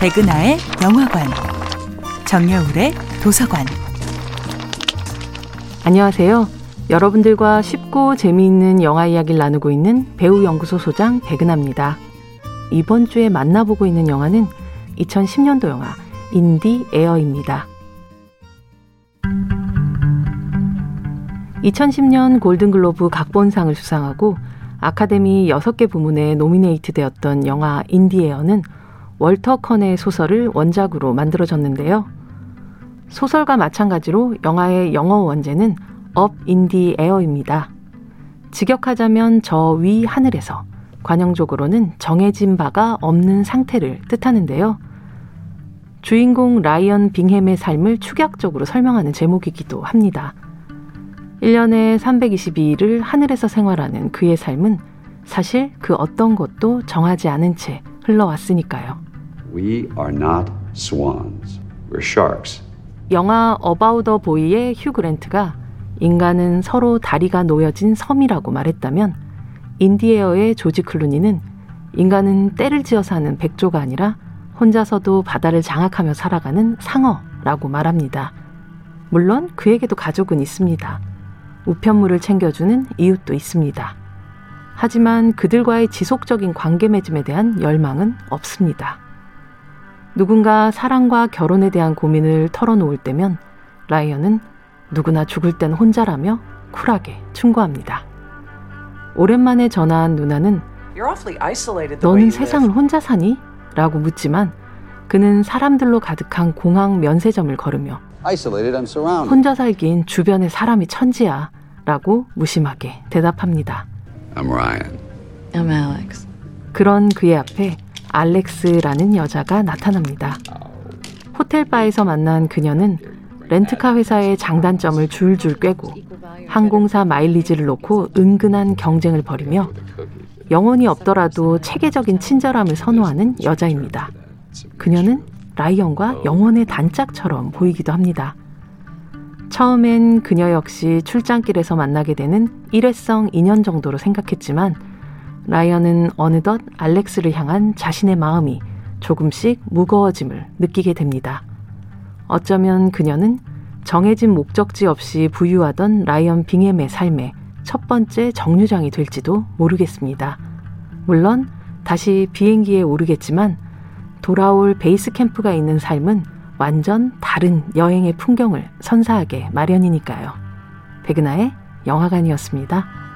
백은하의 영화관, 정여울의 도서관. 안녕하세요. 여러분들과 쉽고 재미있는 영화 이야기를 나누고 있는 배우 연구소 소장 백은하입니다. 이번 주에 만나보고 있는 영화는 2010년도 영화 인디 에어입니다. 2010년 골든글로브 각본상을 수상하고 아카데미 6개 부문에 노미네이트 되었던 영화 인디에어는 월터 컨의 소설을 원작으로 만들어졌는데요. 소설과 마찬가지로 영화의 영어 원제는 Up in the Air입니다. 직역하자면 저 위 하늘에서 관용적으로는 정해진 바가 없는 상태를 뜻하는데요. 주인공 라이언 빙햄의 삶을 축약적으로 설명하는 제목이기도 합니다. 1년에 322일을 하늘에서 생활하는 그의 삶은 사실 그 어떤 것도 정하지 않은 채 흘러왔으니까요. We are not swans. We're sharks. 영화 어바우더 보이의 휴 그랜트가 인간은 서로 다리가 놓여진 섬이라고 말했다면 인디에어의 조지 클루니는 인간은 때를 지어 사는 백조가 아니라 혼자서도 바다를 장악하며 살아가는 상어라고 말합니다. 물론 그에게도 가족은 있습니다. 우편물을 챙겨주는 이웃도 있습니다. 하지만 그들과의 지속적인 관계 맺음에 대한 열망은 없습니다. 누군가 사랑과 결혼에 대한 고민을 털어놓을 때면 라이언은 누구나 죽을 땐 혼자라며 쿨하게 충고합니다. 오랜만에 전화한 누나는 너는 세상을 혼자 사니? 라고 묻지만 그는 사람들로 가득한 공항 면세점을 걸으며 혼자 살긴 주변에 사람이 천지야 라고 무심하게 대답합니다. I'm Ryan. I'm Alex. 그런 그의 앞에 알렉스라는 여자가 나타납니다. 호텔 바에서 만난 그녀는 렌트카 회사의 장단점을 줄줄 꿰고 항공사 마일리지를 놓고 은근한 경쟁을 벌이며 영혼이 없더라도 체계적인 친절함을 선호하는 여자입니다. 그녀는 라이언과 영혼의 단짝처럼 보이기도 합니다. 처음엔 그녀 역시 출장길에서 만나게 되는 일회성 인연 정도로 생각했지만 라이언은 어느덧 알렉스를 향한 자신의 마음이 조금씩 무거워짐을 느끼게 됩니다. 어쩌면 그녀는 정해진 목적지 없이 부유하던 라이언 빙햄의 삶의 첫 번째 정류장이 될지도 모르겠습니다. 물론 다시 비행기에 오르겠지만 돌아올 베이스 캠프가 있는 삶은 완전 다른 여행의 풍경을 선사하게 마련이니까요. 백은하의 영화관이었습니다.